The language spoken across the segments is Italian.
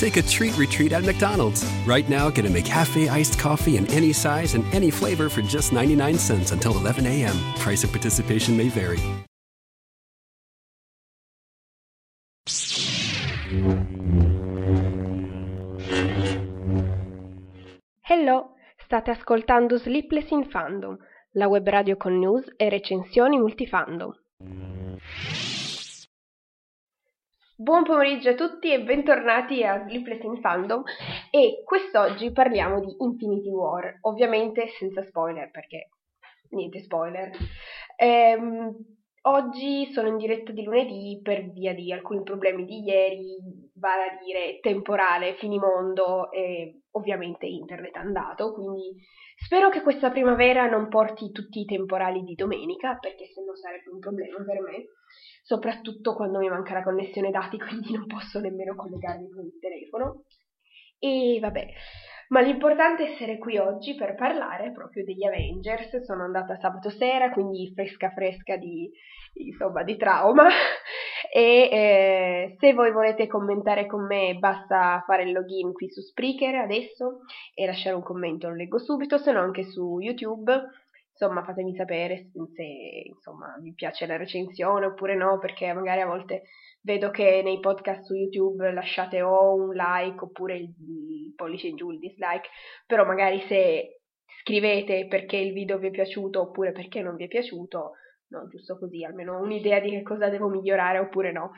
Take a treat retreat at McDonald's. Right now, get a McCafe iced coffee in any size and any flavor for just 99 cents until 11 a.m. Price of participation may vary. Hello, state ascoltando Sleepless in Fandom, la web radio con news e recensioni multifandom. Buon pomeriggio a tutti e bentornati a Sleepless in Fandom e quest'oggi parliamo di Infinity War, ovviamente senza spoiler perché niente spoiler. Ehm, oggi sono in diretta di lunedì per via di alcuni problemi di ieri, vale a dire temporale, finimondo e ovviamente internet andato, quindi spero che questa primavera non porti tutti i temporali di domenica perché sennò sarebbe un problema per me soprattutto quando mi manca la connessione dati, quindi non posso nemmeno collegarmi con il telefono. E vabbè, ma l'importante è essere qui oggi per parlare proprio degli Avengers. Sono andata sabato sera, quindi fresca fresca di, insomma, di trauma. E eh, se voi volete commentare con me, basta fare il login qui su Spreaker adesso e lasciare un commento, lo leggo subito, se no anche su YouTube insomma fatemi sapere se insomma, vi piace la recensione oppure no, perché magari a volte vedo che nei podcast su YouTube lasciate o un like oppure il, il pollice in giù, il dislike, però magari se scrivete perché il video vi è piaciuto oppure perché non vi è piaciuto, no, giusto così, almeno un'idea di che cosa devo migliorare oppure no.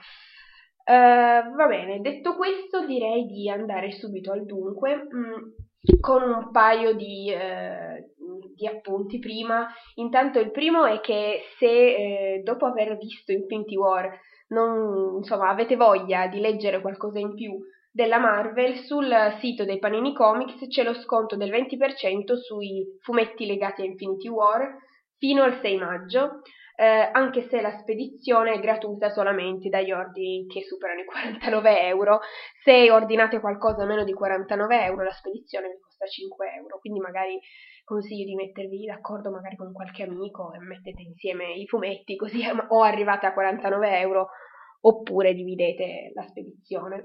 Uh, va bene, detto questo direi di andare subito al dunque. Mm, con un paio di, eh, di, appunti prima. Intanto il primo è che se eh, dopo aver visto Infinity War non, insomma, avete voglia di leggere qualcosa in più della Marvel, sul sito dei Panini Comics c'è lo sconto del 20% sui fumetti legati a Infinity War fino al 6 maggio eh, anche se la spedizione è gratuita solamente dagli ordini che superano i 49 euro. Se ordinate qualcosa meno di 49 euro, la spedizione vi costa 5 euro, quindi magari consiglio di mettervi d'accordo magari con qualche amico e mettete insieme i fumetti così o arrivate a 49 euro oppure dividete la spedizione.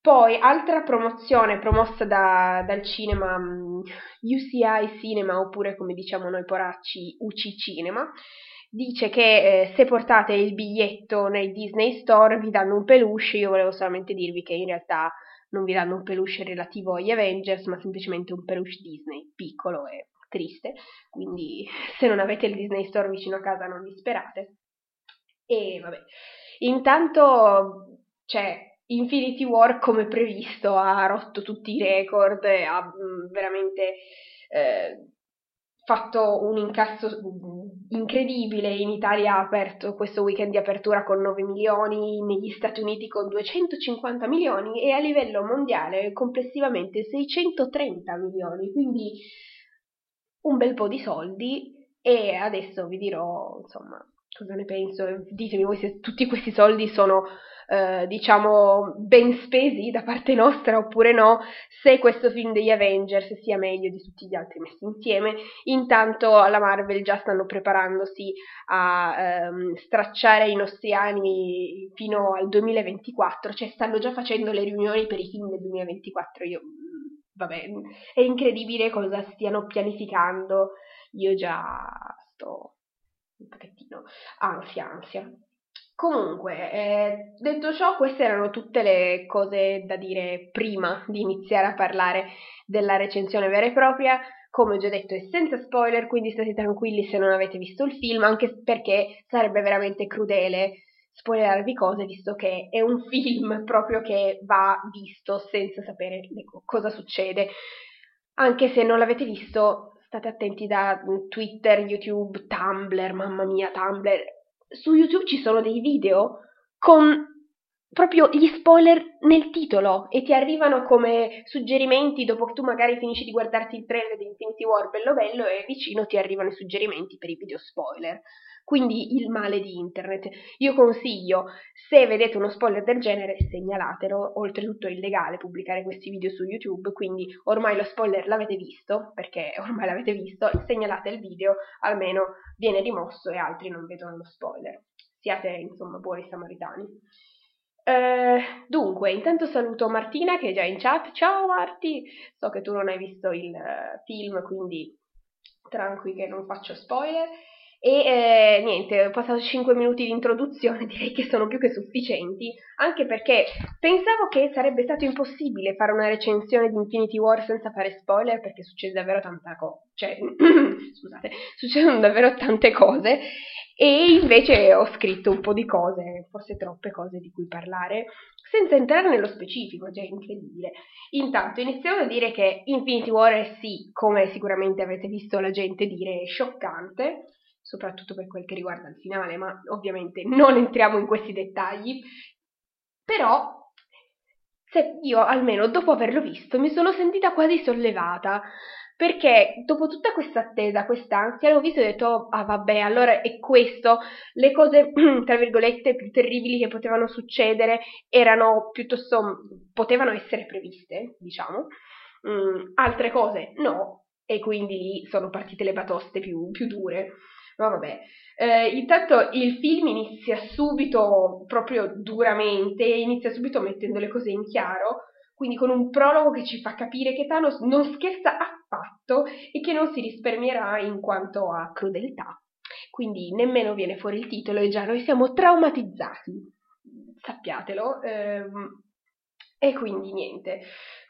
Poi, altra promozione promossa da, dal cinema mm, UCI Cinema, oppure come diciamo noi poracci, UC Cinema, dice che eh, se portate il biglietto nei Disney Store vi danno un peluche, io volevo solamente dirvi che in realtà non vi danno un peluche relativo agli Avengers, ma semplicemente un peluche Disney, piccolo e triste, quindi se non avete il Disney Store vicino a casa non disperate. E vabbè, intanto c'è Infinity War come previsto ha rotto tutti i record, ha mm, veramente eh, fatto un incasso incredibile, in Italia ha aperto questo weekend di apertura con 9 milioni, negli Stati Uniti con 250 milioni e a livello mondiale complessivamente 630 milioni, quindi un bel po' di soldi. E adesso vi dirò insomma cosa ne penso, ditemi voi se tutti questi soldi sono eh, diciamo ben spesi da parte nostra oppure no, se questo film degli Avengers sia meglio di tutti gli altri messi insieme. Intanto alla Marvel già stanno preparandosi a ehm, stracciare i nostri animi fino al 2024, cioè stanno già facendo le riunioni per i film del 2024. Io mm, vabbè, è incredibile cosa stiano pianificando. Io già sto un pochettino ansia, ansia. Comunque, eh, detto ciò, queste erano tutte le cose da dire prima di iniziare a parlare della recensione vera e propria. Come ho già detto, è senza spoiler, quindi state tranquilli se non avete visto il film, anche perché sarebbe veramente crudele spoilerarvi cose, visto che è un film proprio che va visto senza sapere cosa succede. Anche se non l'avete visto, state attenti da Twitter, YouTube, Tumblr, mamma mia, Tumblr su YouTube ci sono dei video con proprio gli spoiler nel titolo e ti arrivano come suggerimenti dopo che tu magari finisci di guardarti il trailer di Infinity War bello bello e vicino ti arrivano i suggerimenti per i video spoiler. quindi il male di internet. Io consiglio, se vedete uno spoiler del genere, segnalatelo, oltretutto è illegale pubblicare questi video su YouTube, quindi ormai lo spoiler l'avete visto, perché ormai l'avete visto, segnalate il video, almeno viene rimosso e altri non vedono lo spoiler. Siate insomma buoni samaritani. Eh, dunque, intanto saluto Martina che è già in chat. Ciao Marti! So che tu non hai visto il uh, film, quindi tranqui che non faccio spoiler. E eh, niente, ho passato 5 minuti di introduzione, direi che sono più che sufficienti, anche perché pensavo che sarebbe stato impossibile fare una recensione di Infinity War senza fare spoiler, perché succede davvero tanta cosa, cioè, scusate, succedono davvero tante cose, e invece ho scritto un po' di cose, forse troppe cose di cui parlare, senza entrare nello specifico, già è incredibile. Intanto iniziamo a dire che Infinity War è sì, come sicuramente avrete visto la gente dire, scioccante, soprattutto per quel che riguarda il finale, ma ovviamente non entriamo in questi dettagli. Però, se io almeno dopo averlo visto mi sono sentita quasi sollevata, perché dopo tutta questa attesa, quest'ansia, l'ho visto e ho detto, ah vabbè, allora è questo, le cose, tra virgolette, più terribili che potevano succedere erano piuttosto, potevano essere previste, diciamo, mm, altre cose no, e quindi lì sono partite le batoste più, più dure. Ma vabbè, eh, intanto il film inizia subito, proprio duramente, inizia subito mettendo le cose in chiaro, quindi con un prologo che ci fa capire che Thanos non scherza affatto e che non si risparmierà in quanto a crudeltà. Quindi nemmeno viene fuori il titolo e già noi siamo traumatizzati, sappiatelo. Ehm, e quindi niente.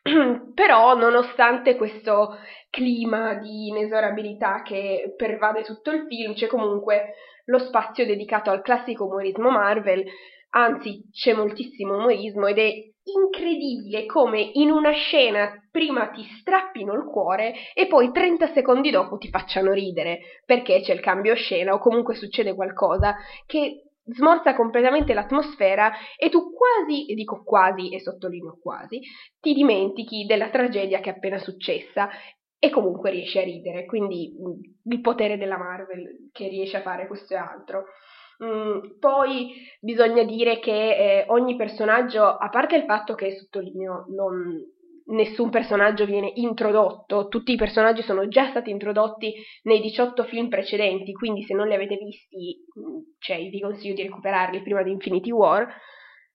Però, nonostante questo clima di inesorabilità che pervade tutto il film, c'è comunque lo spazio dedicato al classico umorismo Marvel, anzi c'è moltissimo umorismo ed è incredibile come in una scena prima ti strappino il cuore e poi 30 secondi dopo ti facciano ridere perché c'è il cambio scena o comunque succede qualcosa che smorza completamente l'atmosfera e tu quasi, e dico quasi e sottolineo quasi, ti dimentichi della tragedia che è appena successa e comunque riesci a ridere, quindi mm, il potere della Marvel che riesce a fare questo e altro. Mm, poi bisogna dire che eh, ogni personaggio, a parte il fatto che sottolineo, non, nessun personaggio viene introdotto, tutti i personaggi sono già stati introdotti nei 18 film precedenti, quindi se non li avete visti, mm, cioè, vi consiglio di recuperarli prima di Infinity War.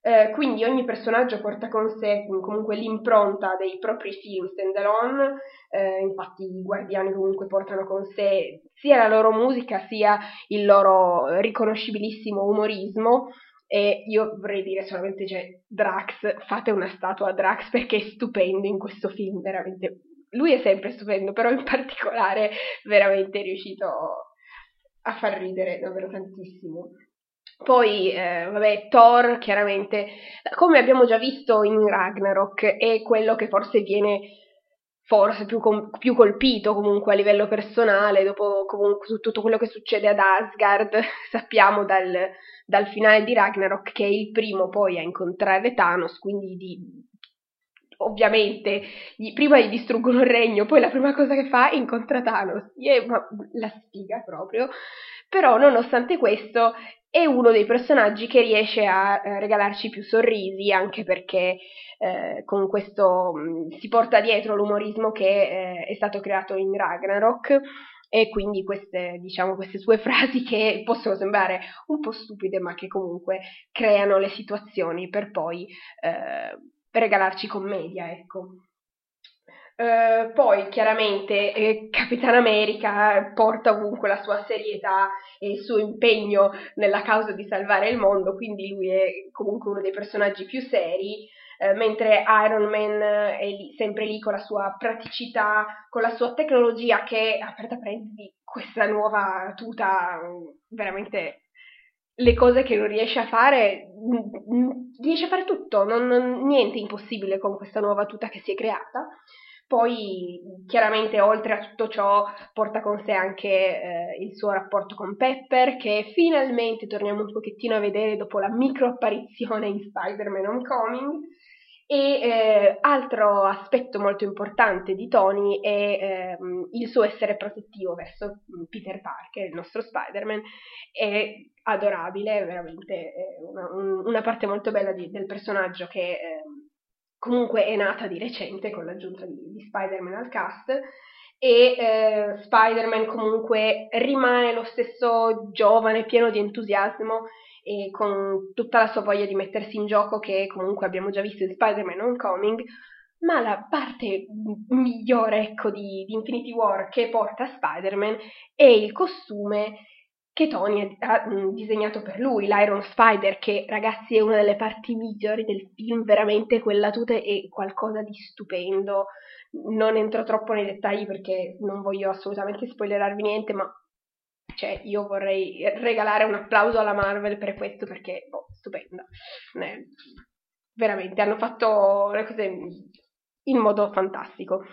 Eh, quindi ogni personaggio porta con sé mm, comunque l'impronta dei propri film standalone, eh, infatti i guardiani comunque portano con sé sia la loro musica sia il loro riconoscibilissimo umorismo, e io vorrei dire solamente, cioè, Drax, fate una statua a Drax perché è stupendo in questo film, veramente. Lui è sempre stupendo, però in particolare veramente è riuscito a far ridere davvero tantissimo. Poi, eh, vabbè, Thor, chiaramente, come abbiamo già visto in Ragnarok, è quello che forse viene forse più, com- più, colpito comunque a livello personale, dopo comunque tutto quello che succede ad Asgard, sappiamo dal, dal finale di Ragnarok che è il primo poi a incontrare Thanos, quindi di, ovviamente gli, prima gli distruggono il regno, poi la prima cosa che fa è incontra Thanos, è ma, la sfiga proprio, però nonostante questo è uno dei personaggi che riesce a eh, regalarci più sorrisi, anche perché eh, con questo mh, mm, si porta dietro l'umorismo che eh, è stato creato in Ragnarok e quindi queste, diciamo, queste sue frasi che possono sembrare un po' stupide, ma che comunque creano le situazioni per poi eh, regalarci commedia, ecco. Uh, poi chiaramente eh, Capitan America porta ovunque la sua serietà e il suo impegno nella causa di salvare il mondo, quindi lui è comunque uno dei personaggi più seri, eh, mentre Iron Man è lì, sempre lì con la sua praticità, con la sua tecnologia che, aperta parentesi, questa nuova tuta veramente le cose che non riesce a fare, riesce a fare tutto, non, non, niente impossibile con questa nuova tuta che si è creata. Poi chiaramente oltre a tutto ciò porta con sé anche eh, il suo rapporto con Pepper che finalmente torniamo un pochettino a vedere dopo la micro apparizione in Spider-Man Homecoming E eh, altro aspetto molto importante di Tony è eh, il suo essere protettivo verso mm, Peter Parker, il nostro Spider-Man, è adorabile, è veramente una, una, parte molto bella di, del personaggio che eh, comunque è nata di recente con l'aggiunta di, di Spider-Man al cast. E eh, Spider-Man comunque rimane lo stesso giovane, pieno di entusiasmo e con tutta la sua voglia di mettersi in gioco che comunque abbiamo già visto in Spider-Man Homecoming, ma la parte migliore ecco, di, di Infinity War che porta Spider-Man è il costume che Tony ha disegnato per lui, l'Iron Spider, che ragazzi è una delle parti migliori del film, veramente quella tuta è qualcosa di stupendo. Non entro troppo nei dettagli perché non voglio assolutamente spoilerarvi niente, ma cioè, io vorrei regalare un applauso alla Marvel per questo perché, boh, stupenda. Eh, veramente, hanno fatto le cose in modo fantastico.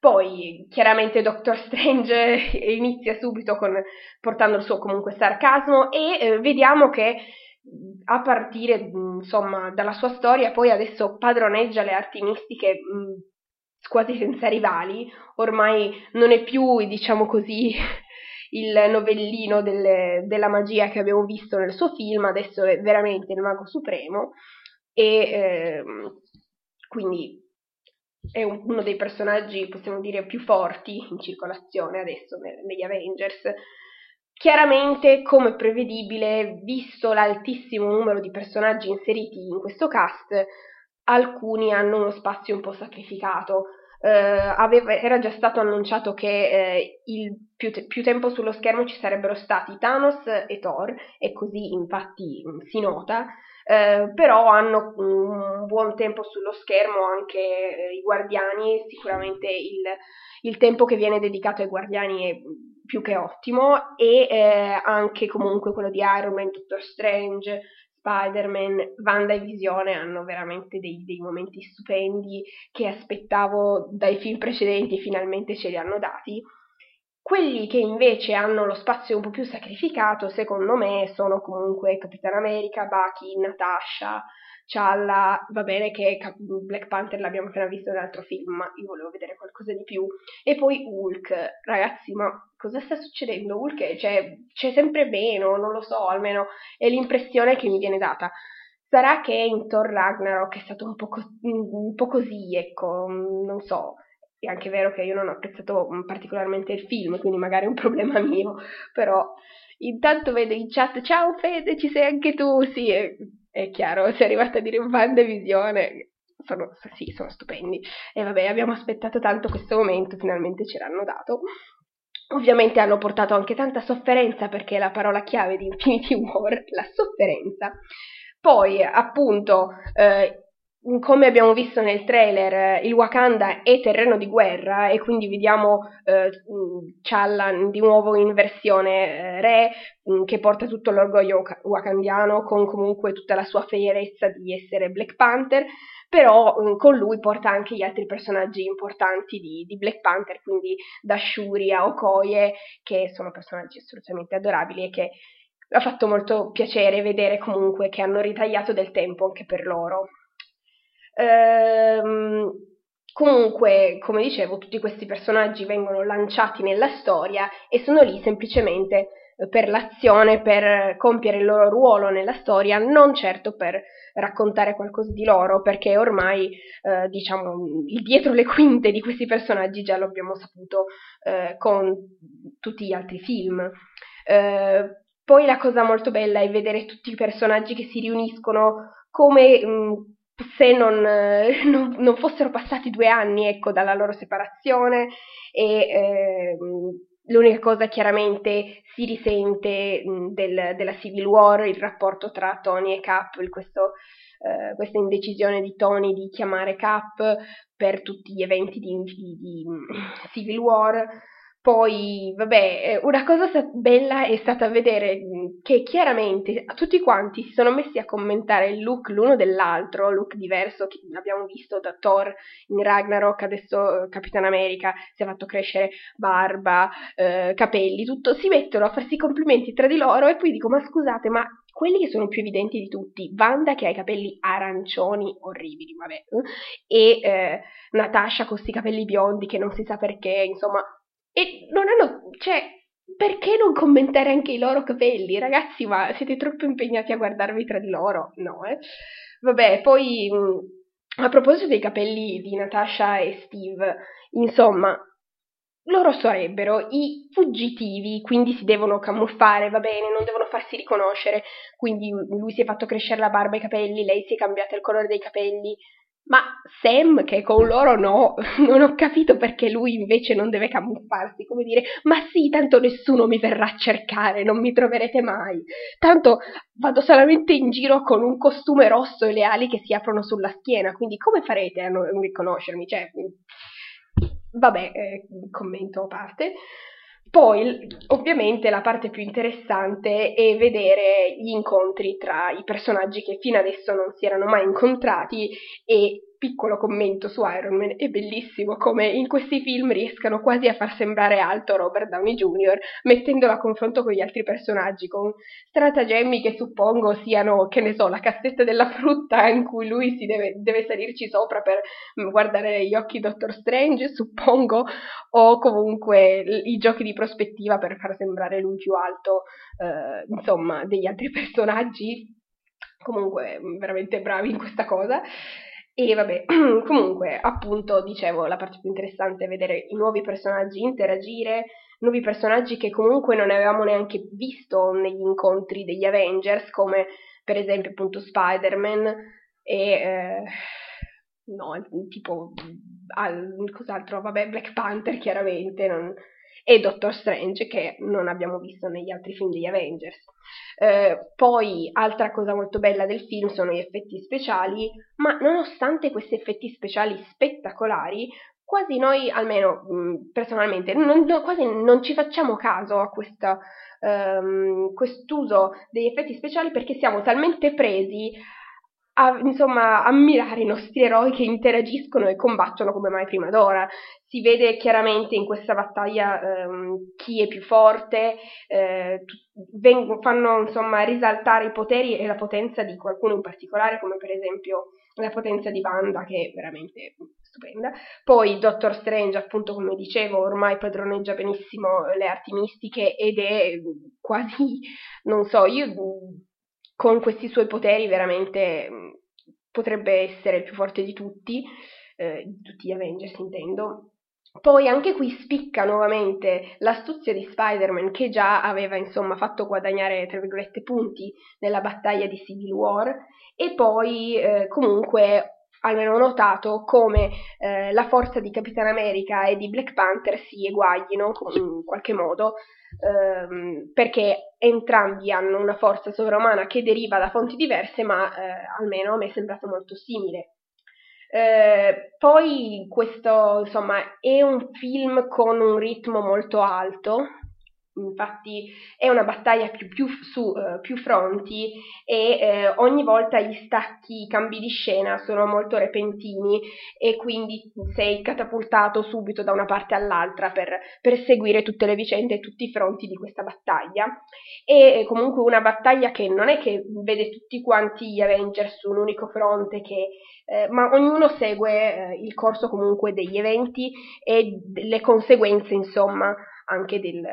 Poi, chiaramente, Doctor Strange inizia subito con, portando il suo comunque sarcasmo e eh, vediamo che a partire, insomma, dalla sua storia, poi adesso padroneggia le arti mistiche mh, quasi senza rivali, ormai non è più, diciamo così, il novellino delle, della magia che abbiamo visto nel suo film, adesso è veramente il mago supremo e eh, quindi è un, uno dei personaggi, possiamo dire, più forti in circolazione adesso negli Avengers. Chiaramente, come prevedibile, visto l'altissimo numero di personaggi inseriti in questo cast, alcuni hanno uno spazio un po' sacrificato eh, aveva, era già stato annunciato che eh, più, te- più, tempo sullo schermo ci sarebbero stati Thanos e Thor, e così infatti si nota, eh, però hanno un buon tempo sullo schermo anche eh, i guardiani, sicuramente il, il, tempo che viene dedicato ai guardiani è più che ottimo e eh, anche comunque quello di Iron Man, Doctor Strange, Spider-Man, Wanda e Visione hanno veramente dei, dei, momenti stupendi che aspettavo dai film precedenti finalmente ce li hanno dati. Quelli che invece hanno lo spazio un po' più sacrificato, secondo me, sono comunque Capitan America, Bucky, Natasha, Cialla, va bene che Black Panther l'abbiamo appena visto nell'altro film, ma io volevo vedere qualcosa di più. E poi Hulk, ragazzi, ma cosa sta succedendo? Hulk cioè, c'è sempre meno, non lo so, almeno è l'impressione che mi viene data. Sarà che in Thor Ragnarok è stato un po', co- un po' così, ecco, non so. È anche vero che io non ho apprezzato particolarmente il film, quindi magari è un problema mio, però intanto vedo in chat, ciao Fede, ci sei anche tu, sì, è chiaro, sei arrivata a dire Vandevisione, sono, sì, sono stupendi. E vabbè, abbiamo aspettato tanto questo momento, finalmente ce l'hanno dato. Ovviamente hanno portato anche tanta sofferenza perché è la parola chiave di Infinity War, la sofferenza. Poi, appunto, eh, come abbiamo visto nel trailer, il Wakanda è terreno di guerra e quindi vediamo eh, Challa di nuovo in versione eh, re che porta tutto l'orgoglio wakandiano con comunque tutta la sua fierezza di essere Black Panther, però con lui porta anche gli altri personaggi importanti di, di Black Panther, quindi da Shuri a Okoye, che sono personaggi assolutamente adorabili e che ha fatto molto piacere vedere comunque che hanno ritagliato del tempo anche per loro. Ehm, comunque, come dicevo, tutti questi personaggi vengono lanciati nella storia e sono lì semplicemente eh, per l'azione, per compiere il loro ruolo nella storia, non certo per raccontare qualcosa di loro, perché ormai, eh, diciamo, il dietro le quinte di questi personaggi già lo abbiamo saputo eh, con tutti gli altri film. Eh, poi la cosa molto bella è vedere tutti i personaggi che si riuniscono come mh, se non, eh, non, non, fossero passati due anni ecco, dalla loro separazione e eh, l'unica cosa chiaramente si risente del, della Civil War, il rapporto tra Tony e Cap, questo, eh, questa indecisione di Tony di chiamare Cap per tutti gli eventi di, di, di Civil War. Poi, vabbè, eh, una cosa bella è stata vedere mm, che chiaramente tutti quanti si sono messi a commentare il look l'uno dell'altro, look diverso che abbiamo visto da Thor in Ragnarok, adesso eh, Capitan America si è fatto crescere barba, eh, capelli, tutto, si mettono a farsi complimenti tra di loro e poi dico, ma scusate, ma quelli che sono più evidenti di tutti, Wanda che ha i capelli arancioni orribili, vabbè, e eh, Natasha con questi capelli biondi che non si sa perché, insomma, e non hanno, cioè, perché non commentare anche i loro capelli? Ragazzi, ma siete troppo impegnati a guardarvi tra di loro? No, eh? Vabbè, poi a proposito dei capelli di Natasha e Steve, insomma, loro sarebbero i fuggitivi, quindi si devono camuffare, va bene, non devono farsi riconoscere, quindi lui si è fatto crescere la barba e i capelli, lei si è cambiato il colore dei capelli, ma Sam, che con loro no, non ho capito perché lui invece non deve camuffarsi, come dire, ma sì, tanto nessuno mi verrà a cercare, non mi troverete mai. Tanto vado solamente in giro con un costume rosso e le ali che si aprono sulla schiena, quindi come farete a non riconoscermi? Cioè, vabbè, eh, commento a parte. Poi, ovviamente, la parte più interessante è vedere gli incontri tra i personaggi che fino adesso non si erano mai incontrati e piccolo commento su Iron Man, è bellissimo come in questi film riescano quasi a far sembrare alto Robert Downey Jr., mettendolo a confronto con gli altri personaggi, con stratagemmi che suppongo siano, che ne so, la cassetta della frutta in cui lui si deve, deve salirci sopra per guardare gli occhi Doctor Strange, suppongo, o comunque i giochi di prospettiva per far sembrare lui più alto, eh, insomma, degli altri personaggi. Comunque, veramente bravi in questa cosa. E vabbè, comunque, appunto, dicevo, la parte più interessante è vedere i nuovi personaggi interagire, nuovi personaggi che comunque non avevamo neanche visto negli incontri degli Avengers, come per esempio appunto Spider-Man e... Eh, no, tipo... Al, cos'altro? Vabbè, Black Panther chiaramente, non, e Doctor Strange che non abbiamo visto negli altri film degli Avengers. Eh, poi, altra cosa molto bella del film sono gli effetti speciali, ma nonostante questi effetti speciali spettacolari, quasi noi, almeno mh, mm, personalmente, non, no, quasi non ci facciamo caso a questa, um, quest'uso degli effetti speciali perché siamo talmente presi a, insomma, ammirare i nostri eroi che interagiscono e combattono come mai prima d'ora. Si vede chiaramente in questa battaglia ehm, chi è più forte, eh, veng- fanno insomma risaltare i poteri e la potenza di qualcuno in particolare, come per esempio la potenza di Wanda, che è veramente stupenda. Poi Doctor Strange, appunto, come dicevo, ormai padroneggia benissimo le arti mistiche ed è quasi, non so, io con questi suoi poteri veramente mm, potrebbe essere il più forte di tutti, eh, di tutti gli Avengers intendo. Poi anche qui spicca nuovamente l'astuzia di Spider-Man che già aveva insomma fatto guadagnare tra virgolette punti nella battaglia di Civil War e poi eh, comunque almeno ho notato come eh, la forza di Capitan America e di Black Panther si eguaglino in qualche modo ehm, perché entrambi hanno una forza sovrumana che deriva da fonti diverse, ma eh, almeno a me è sembrato molto simile. Eh, poi questo insomma è un film con un ritmo molto alto infatti è una battaglia più, più su uh, più fronti e eh, ogni volta gli stacchi, i cambi di scena sono molto repentini e quindi sei catapultato subito da una parte all'altra per, per seguire tutte le vicende e tutti i fronti di questa battaglia. E comunque una battaglia che non è che vede tutti quanti gli Avengers su un unico fronte, che, eh, ma ognuno segue eh, il corso comunque degli eventi e delle conseguenze, insomma, anche del,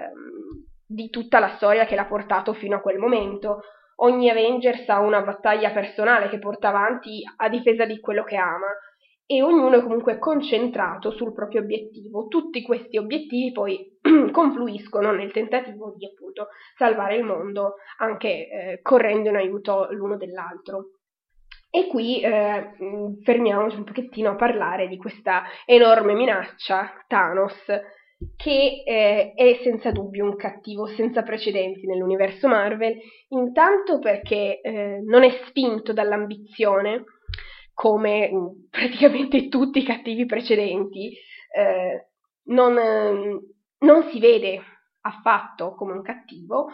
di tutta la storia che l'ha portato fino a quel momento. Ogni Avengers ha una battaglia personale che porta avanti a difesa di quello che ama e ognuno è comunque concentrato sul proprio obiettivo. Tutti questi obiettivi poi confluiscono nel tentativo di appunto salvare il mondo, anche eh, correndo in aiuto l'uno dell'altro. E qui eh, fermiamoci un pochettino a parlare di questa enorme minaccia, Thanos, che eh, è senza dubbio un cattivo senza precedenti nell'universo Marvel, intanto perché eh, non è spinto dall'ambizione, come praticamente tutti i cattivi precedenti, eh, non, non si vede affatto come un cattivo,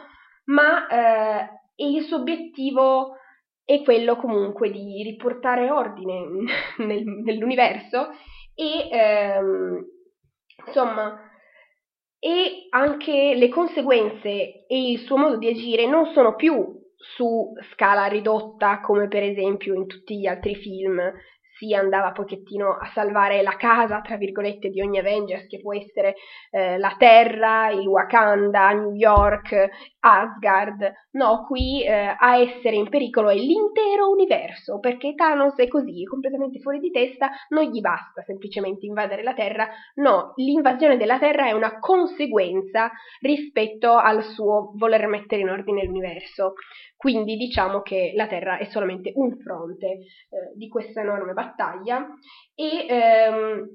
ma eh, il suo obiettivo è quello comunque di riportare ordine nel, nell'universo e ehm, insomma e anche le conseguenze e il suo modo di agire non sono più su scala ridotta come per esempio in tutti gli altri film si andava pochettino a salvare la casa, tra virgolette, di ogni Avengers, che può essere eh, la Terra, il Wakanda, New York, Asgard. No, qui eh, a essere in pericolo è l'intero universo, perché Thanos è così, completamente fuori di testa, non gli basta semplicemente invadere la Terra, no, l'invasione della Terra è una conseguenza rispetto al suo voler mettere in ordine l'universo. Quindi diciamo che la Terra è solamente un fronte eh, di questa enorme battaglia e ehm,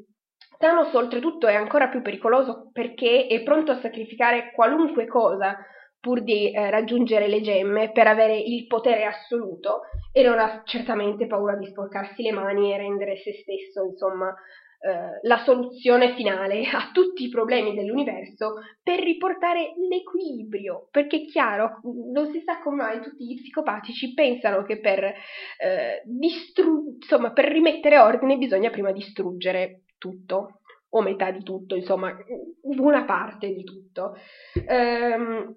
Thanos oltretutto è ancora più pericoloso perché è pronto a sacrificare qualunque cosa pur di eh, raggiungere le gemme per avere il potere assoluto e non ha certamente paura di sporcarsi le mani e rendere se stesso, insomma, la soluzione finale a tutti i problemi dell'universo per riportare l'equilibrio, perché è chiaro, non si sa come mai tutti gli psicopatici pensano che per, eh, distru- insomma, per rimettere ordine bisogna prima distruggere tutto o metà di tutto, insomma, una parte di tutto. Ehm,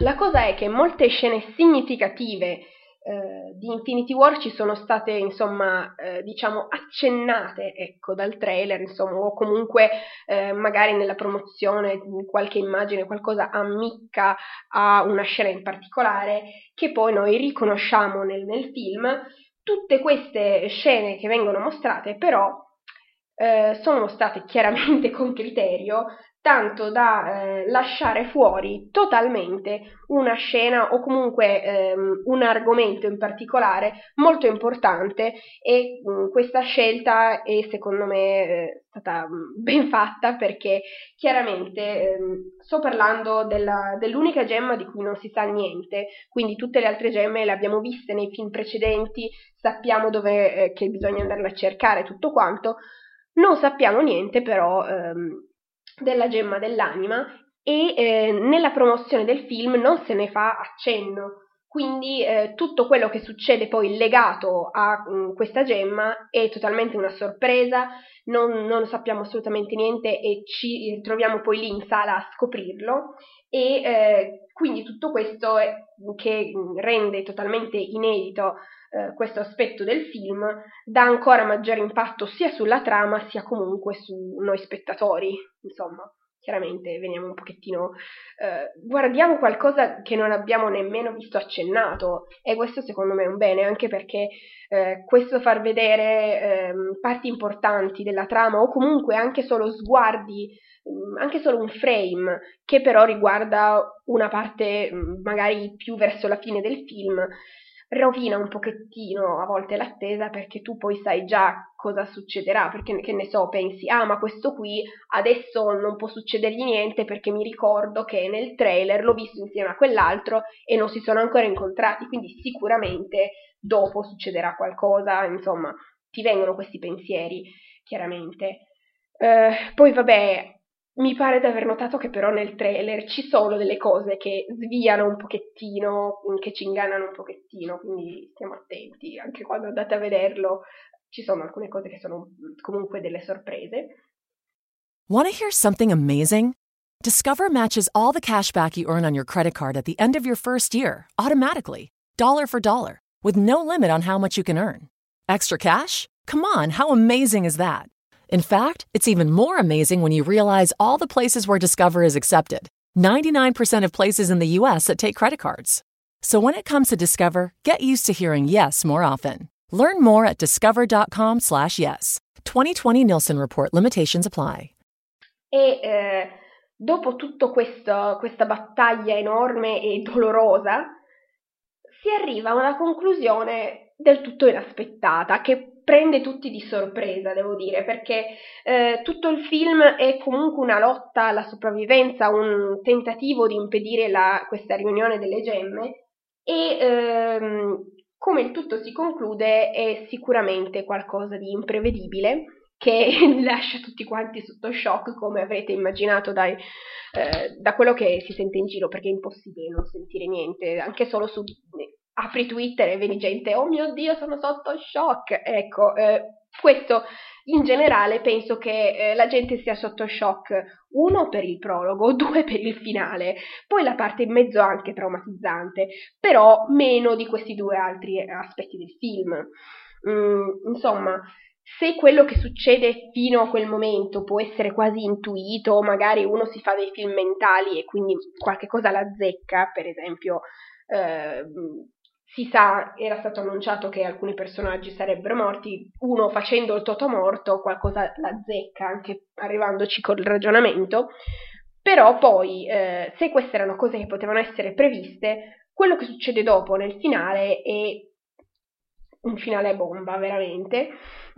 la cosa è che molte scene significative eh, di Infinity War ci sono state, insomma, eh, diciamo, accennate, ecco, dal trailer, insomma, o comunque eh, magari nella promozione qualche immagine, qualcosa ammicca a una scena in particolare che poi noi riconosciamo nel, nel film. Tutte queste scene che vengono mostrate, però, eh, sono mostrate chiaramente con criterio tanto da eh, lasciare fuori totalmente una scena o comunque ehm, un argomento in particolare molto importante e mh, mm, questa scelta è secondo me eh, stata mm, ben fatta perché chiaramente ehm, sto parlando della, dell'unica gemma di cui non si sa niente, quindi tutte le altre gemme le abbiamo viste nei film precedenti, sappiamo dove eh, che bisogna andarle a cercare tutto quanto, non sappiamo niente però ehm, della gemma dell'anima e eh, nella promozione del film non se ne fa accenno. Quindi eh, tutto quello che succede poi legato a mh, mm, questa gemma è totalmente una sorpresa, non, non, sappiamo assolutamente niente e ci troviamo poi lì in sala a scoprirlo e eh, quindi tutto questo che mm, rende totalmente inedito eh, questo aspetto del film dà ancora maggiore impatto sia sulla trama sia comunque su noi spettatori, insomma. Chiaramente veniamo un pochettino. Eh, guardiamo qualcosa che non abbiamo nemmeno visto accennato, e questo secondo me è un bene, anche perché eh, questo far vedere ehm, parti importanti della trama, o comunque anche solo sguardi mm, anche solo un frame che però riguarda una parte mm, magari più verso la fine del film rovina un pochettino a volte l'attesa perché tu poi sai già cosa succederà, perché che ne so, pensi, ah ma questo qui adesso non può succedergli niente perché mi ricordo che nel trailer l'ho visto insieme a quell'altro e non si sono ancora incontrati, quindi sicuramente dopo succederà qualcosa, insomma, ti vengono questi pensieri, chiaramente. Uh, poi vabbè, mi pare di aver notato che però nel trailer ci sono delle cose che sviano un pochettino, che ci ingannano un pochettino, quindi stiamo attenti, anche quando andate a vederlo ci sono alcune cose che sono comunque delle sorprese. Want to hear something amazing? Discover matches all the cash back you earn on your credit card at the end of your first year, automatically, dollar for dollar, with no limit on how much you can earn. Extra cash? Come on, how amazing is that? In fact, it's even more amazing when you realize all the places where Discover is accepted 99% of places in the US that take credit cards. So when it comes to Discover, get used to hearing yes more often. Learn more at discover.com/slash yes. 2020 Nielsen Report limitations apply. E eh, dopo tutta questa battaglia enorme e dolorosa, si arriva a una conclusione del tutto inaspettata che prende tutti di sorpresa, devo dire, perché eh, tutto il film è comunque una lotta alla sopravvivenza, un tentativo di impedire la, questa riunione delle gemme e ehm, come il tutto si conclude è sicuramente qualcosa di imprevedibile che lascia tutti quanti sotto shock, come avrete immaginato dai, eh, da quello che si sente in giro, perché è impossibile non sentire niente, anche solo su apri Twitter e vedi gente, oh mio Dio, sono sotto shock. Ecco, eh, questo in generale penso che eh, la gente sia sotto shock, uno per il prologo, due per il finale, poi la parte in mezzo anche traumatizzante, però meno di questi due altri aspetti del film. Mm, insomma, se quello che succede fino a quel momento può essere quasi intuito, magari uno si fa dei film mentali e quindi qualche cosa la zecca, per esempio eh, si sa, era stato annunciato che alcuni personaggi sarebbero morti, uno facendo il toto morto, qualcosa la zecca, anche arrivandoci col ragionamento, però poi, eh, se queste erano cose che potevano essere previste, quello che succede dopo nel finale è un finale bomba, veramente,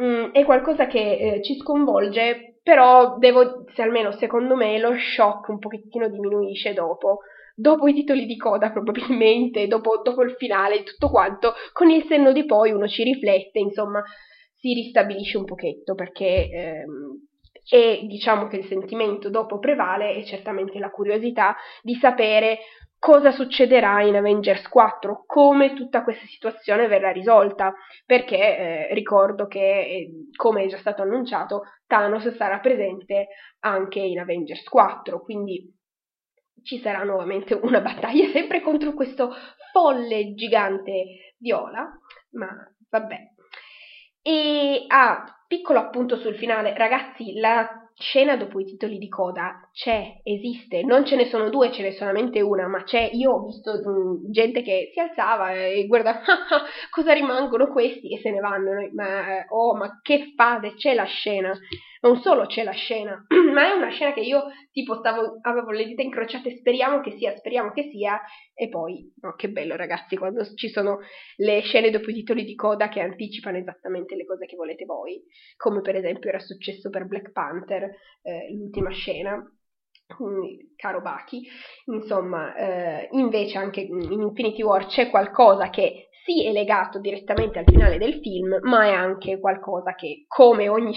mm, è qualcosa che eh, ci sconvolge, però devo, se almeno secondo me, lo shock un pochettino diminuisce dopo dopo i titoli di coda probabilmente, dopo, dopo il finale, tutto quanto, con il senno di poi uno ci riflette, insomma, si ristabilisce un pochetto perché ehm, e diciamo che il sentimento dopo prevale e certamente la curiosità di sapere cosa succederà in Avengers 4, come tutta questa situazione verrà risolta, perché eh, ricordo che, eh, come è già stato annunciato, Thanos sarà presente anche in Avengers 4, quindi ci sarà nuovamente una battaglia sempre contro questo folle gigante viola, ma vabbè. E ah, piccolo appunto sul finale, ragazzi, la scena dopo i titoli di coda c'è, esiste, non ce ne sono due, ce n'è solamente una, ma c'è, io ho visto mh, mm, gente che si alzava e guardava ah, cosa rimangono questi e se ne vanno, ma oh, ma che fase, c'è la scena, non solo c'è la scena, ma è una scena che io tipo stavo, avevo le dita incrociate, speriamo che sia, speriamo che sia, e poi, no, che bello ragazzi, quando ci sono le scene dopo i titoli di coda che anticipano esattamente le cose che volete voi, come per esempio era successo per Black Panther, eh, l'ultima scena, caro Baki, insomma, eh, invece anche in Infinity War c'è qualcosa che sì è legato direttamente al finale del film, ma è anche qualcosa che, come ogni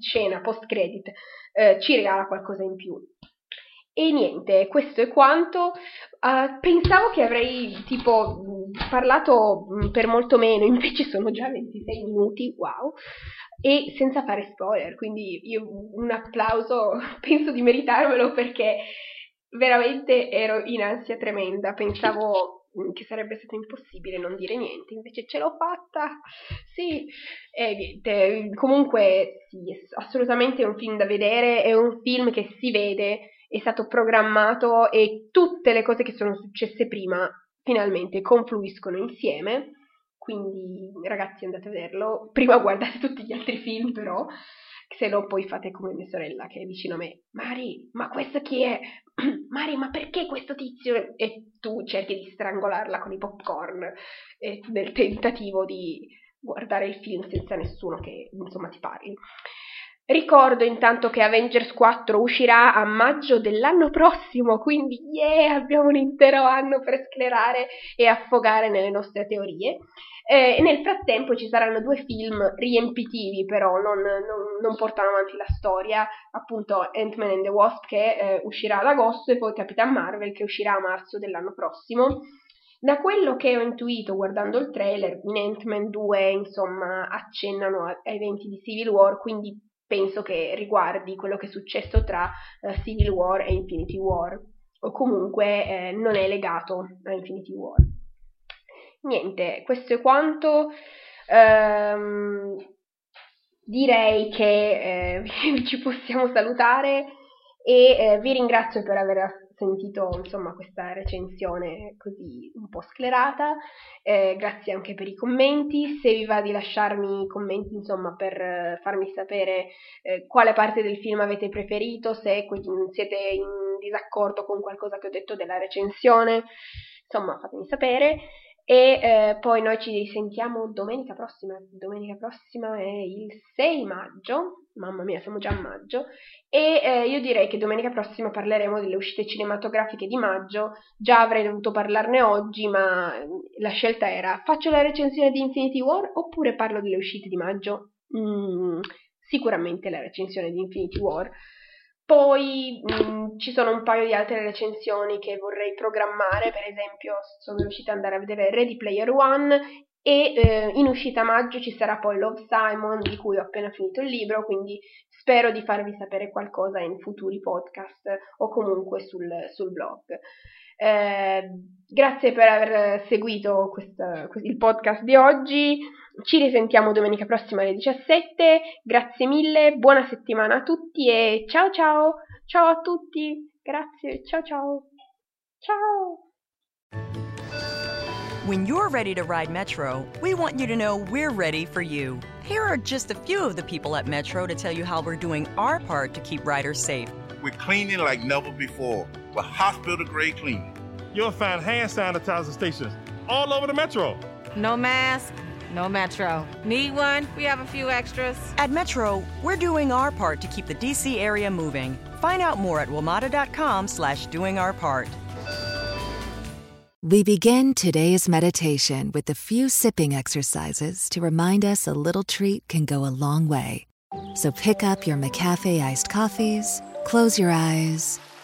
scena post-credit, eh, ci regala qualcosa in più. E niente, questo è quanto. Uh, pensavo che avrei tipo parlato per molto meno, invece sono già 26 minuti, wow, e senza fare spoiler, quindi io un applauso penso di meritarmelo perché veramente ero in ansia tremenda, pensavo Mm, che sarebbe stato impossibile non dire niente, invece ce l'ho fatta, sì, e niente, comunque sì, è assolutamente un film da vedere, è un film che si vede, è stato programmato e tutte le cose che sono successe prima finalmente confluiscono insieme, quindi ragazzi andate a vederlo, prima guardate tutti gli altri film però, se no poi fate come mia sorella che è vicino a me, Mari, ma questo chi è? Mari, ma perché questo tizio? E tu cerchi di strangolarla con i popcorn eh, nel tentativo di guardare il film senza nessuno che insomma ti parli. Ricordo intanto che Avengers 4 uscirà a maggio dell'anno prossimo, quindi yeah, abbiamo un intero anno per sclerare e affogare nelle nostre teorie. Eh, nel frattempo ci saranno due film riempitivi, però non, non, non portano avanti la storia, appunto Ant-Man and the Wasp che eh, uscirà ad agosto e poi Capitan Marvel che uscirà a marzo dell'anno prossimo. Da quello che ho intuito guardando il trailer, in Ant-Man 2 insomma accennano a eventi di Civil War, quindi penso che riguardi quello che è successo tra uh, Civil War e Infinity War, o comunque eh, non è legato a Infinity War. Niente, questo è quanto. Um, direi che eh, ci possiamo salutare e eh, vi ringrazio per aver sentito insomma questa recensione così un po' sclerata, eh, grazie anche per i commenti, se vi va di lasciarmi commenti insomma per eh, farmi sapere eh, quale parte del film avete preferito, se siete in disaccordo con qualcosa che ho detto della recensione, insomma fatemi sapere. E eh, poi noi ci risentiamo domenica prossima. Domenica prossima è il 6 maggio. Mamma mia, siamo già a maggio. E eh, io direi che domenica prossima parleremo delle uscite cinematografiche di maggio. Già avrei dovuto parlarne oggi, ma la scelta era faccio la recensione di Infinity War oppure parlo delle uscite di maggio? Mm, sicuramente la recensione di Infinity War. Poi mh, mm, ci sono un paio di altre recensioni che vorrei programmare, per esempio sono riuscita ad andare a vedere Ready Player One e eh, in uscita a maggio ci sarà poi Love Simon di cui ho appena finito il libro, quindi spero di farvi sapere qualcosa in futuri podcast o comunque sul, sul blog. Eh, grazie per aver seguito questa, il podcast di oggi. Ci risentiamo domenica prossima alle 17. Grazie mille, buona settimana a tutti e ciao ciao. Ciao a tutti. Grazie. Ciao ciao. Ciao. When you're ready to ride Metro, we want you to know we're ready for you. Here are just a few of the people at Metro to tell you how we're doing our part to keep riders safe. We're cleaning like never before with hospital grade cleaning. You'll find hand sanitizer stations all over the Metro. No mask, no Metro. Need one? We have a few extras. At Metro, we're doing our part to keep the DC area moving. Find out more at WMATA.com slash doing our part. We begin today's meditation with a few sipping exercises to remind us a little treat can go a long way. So pick up your McCafe iced coffees, close your eyes,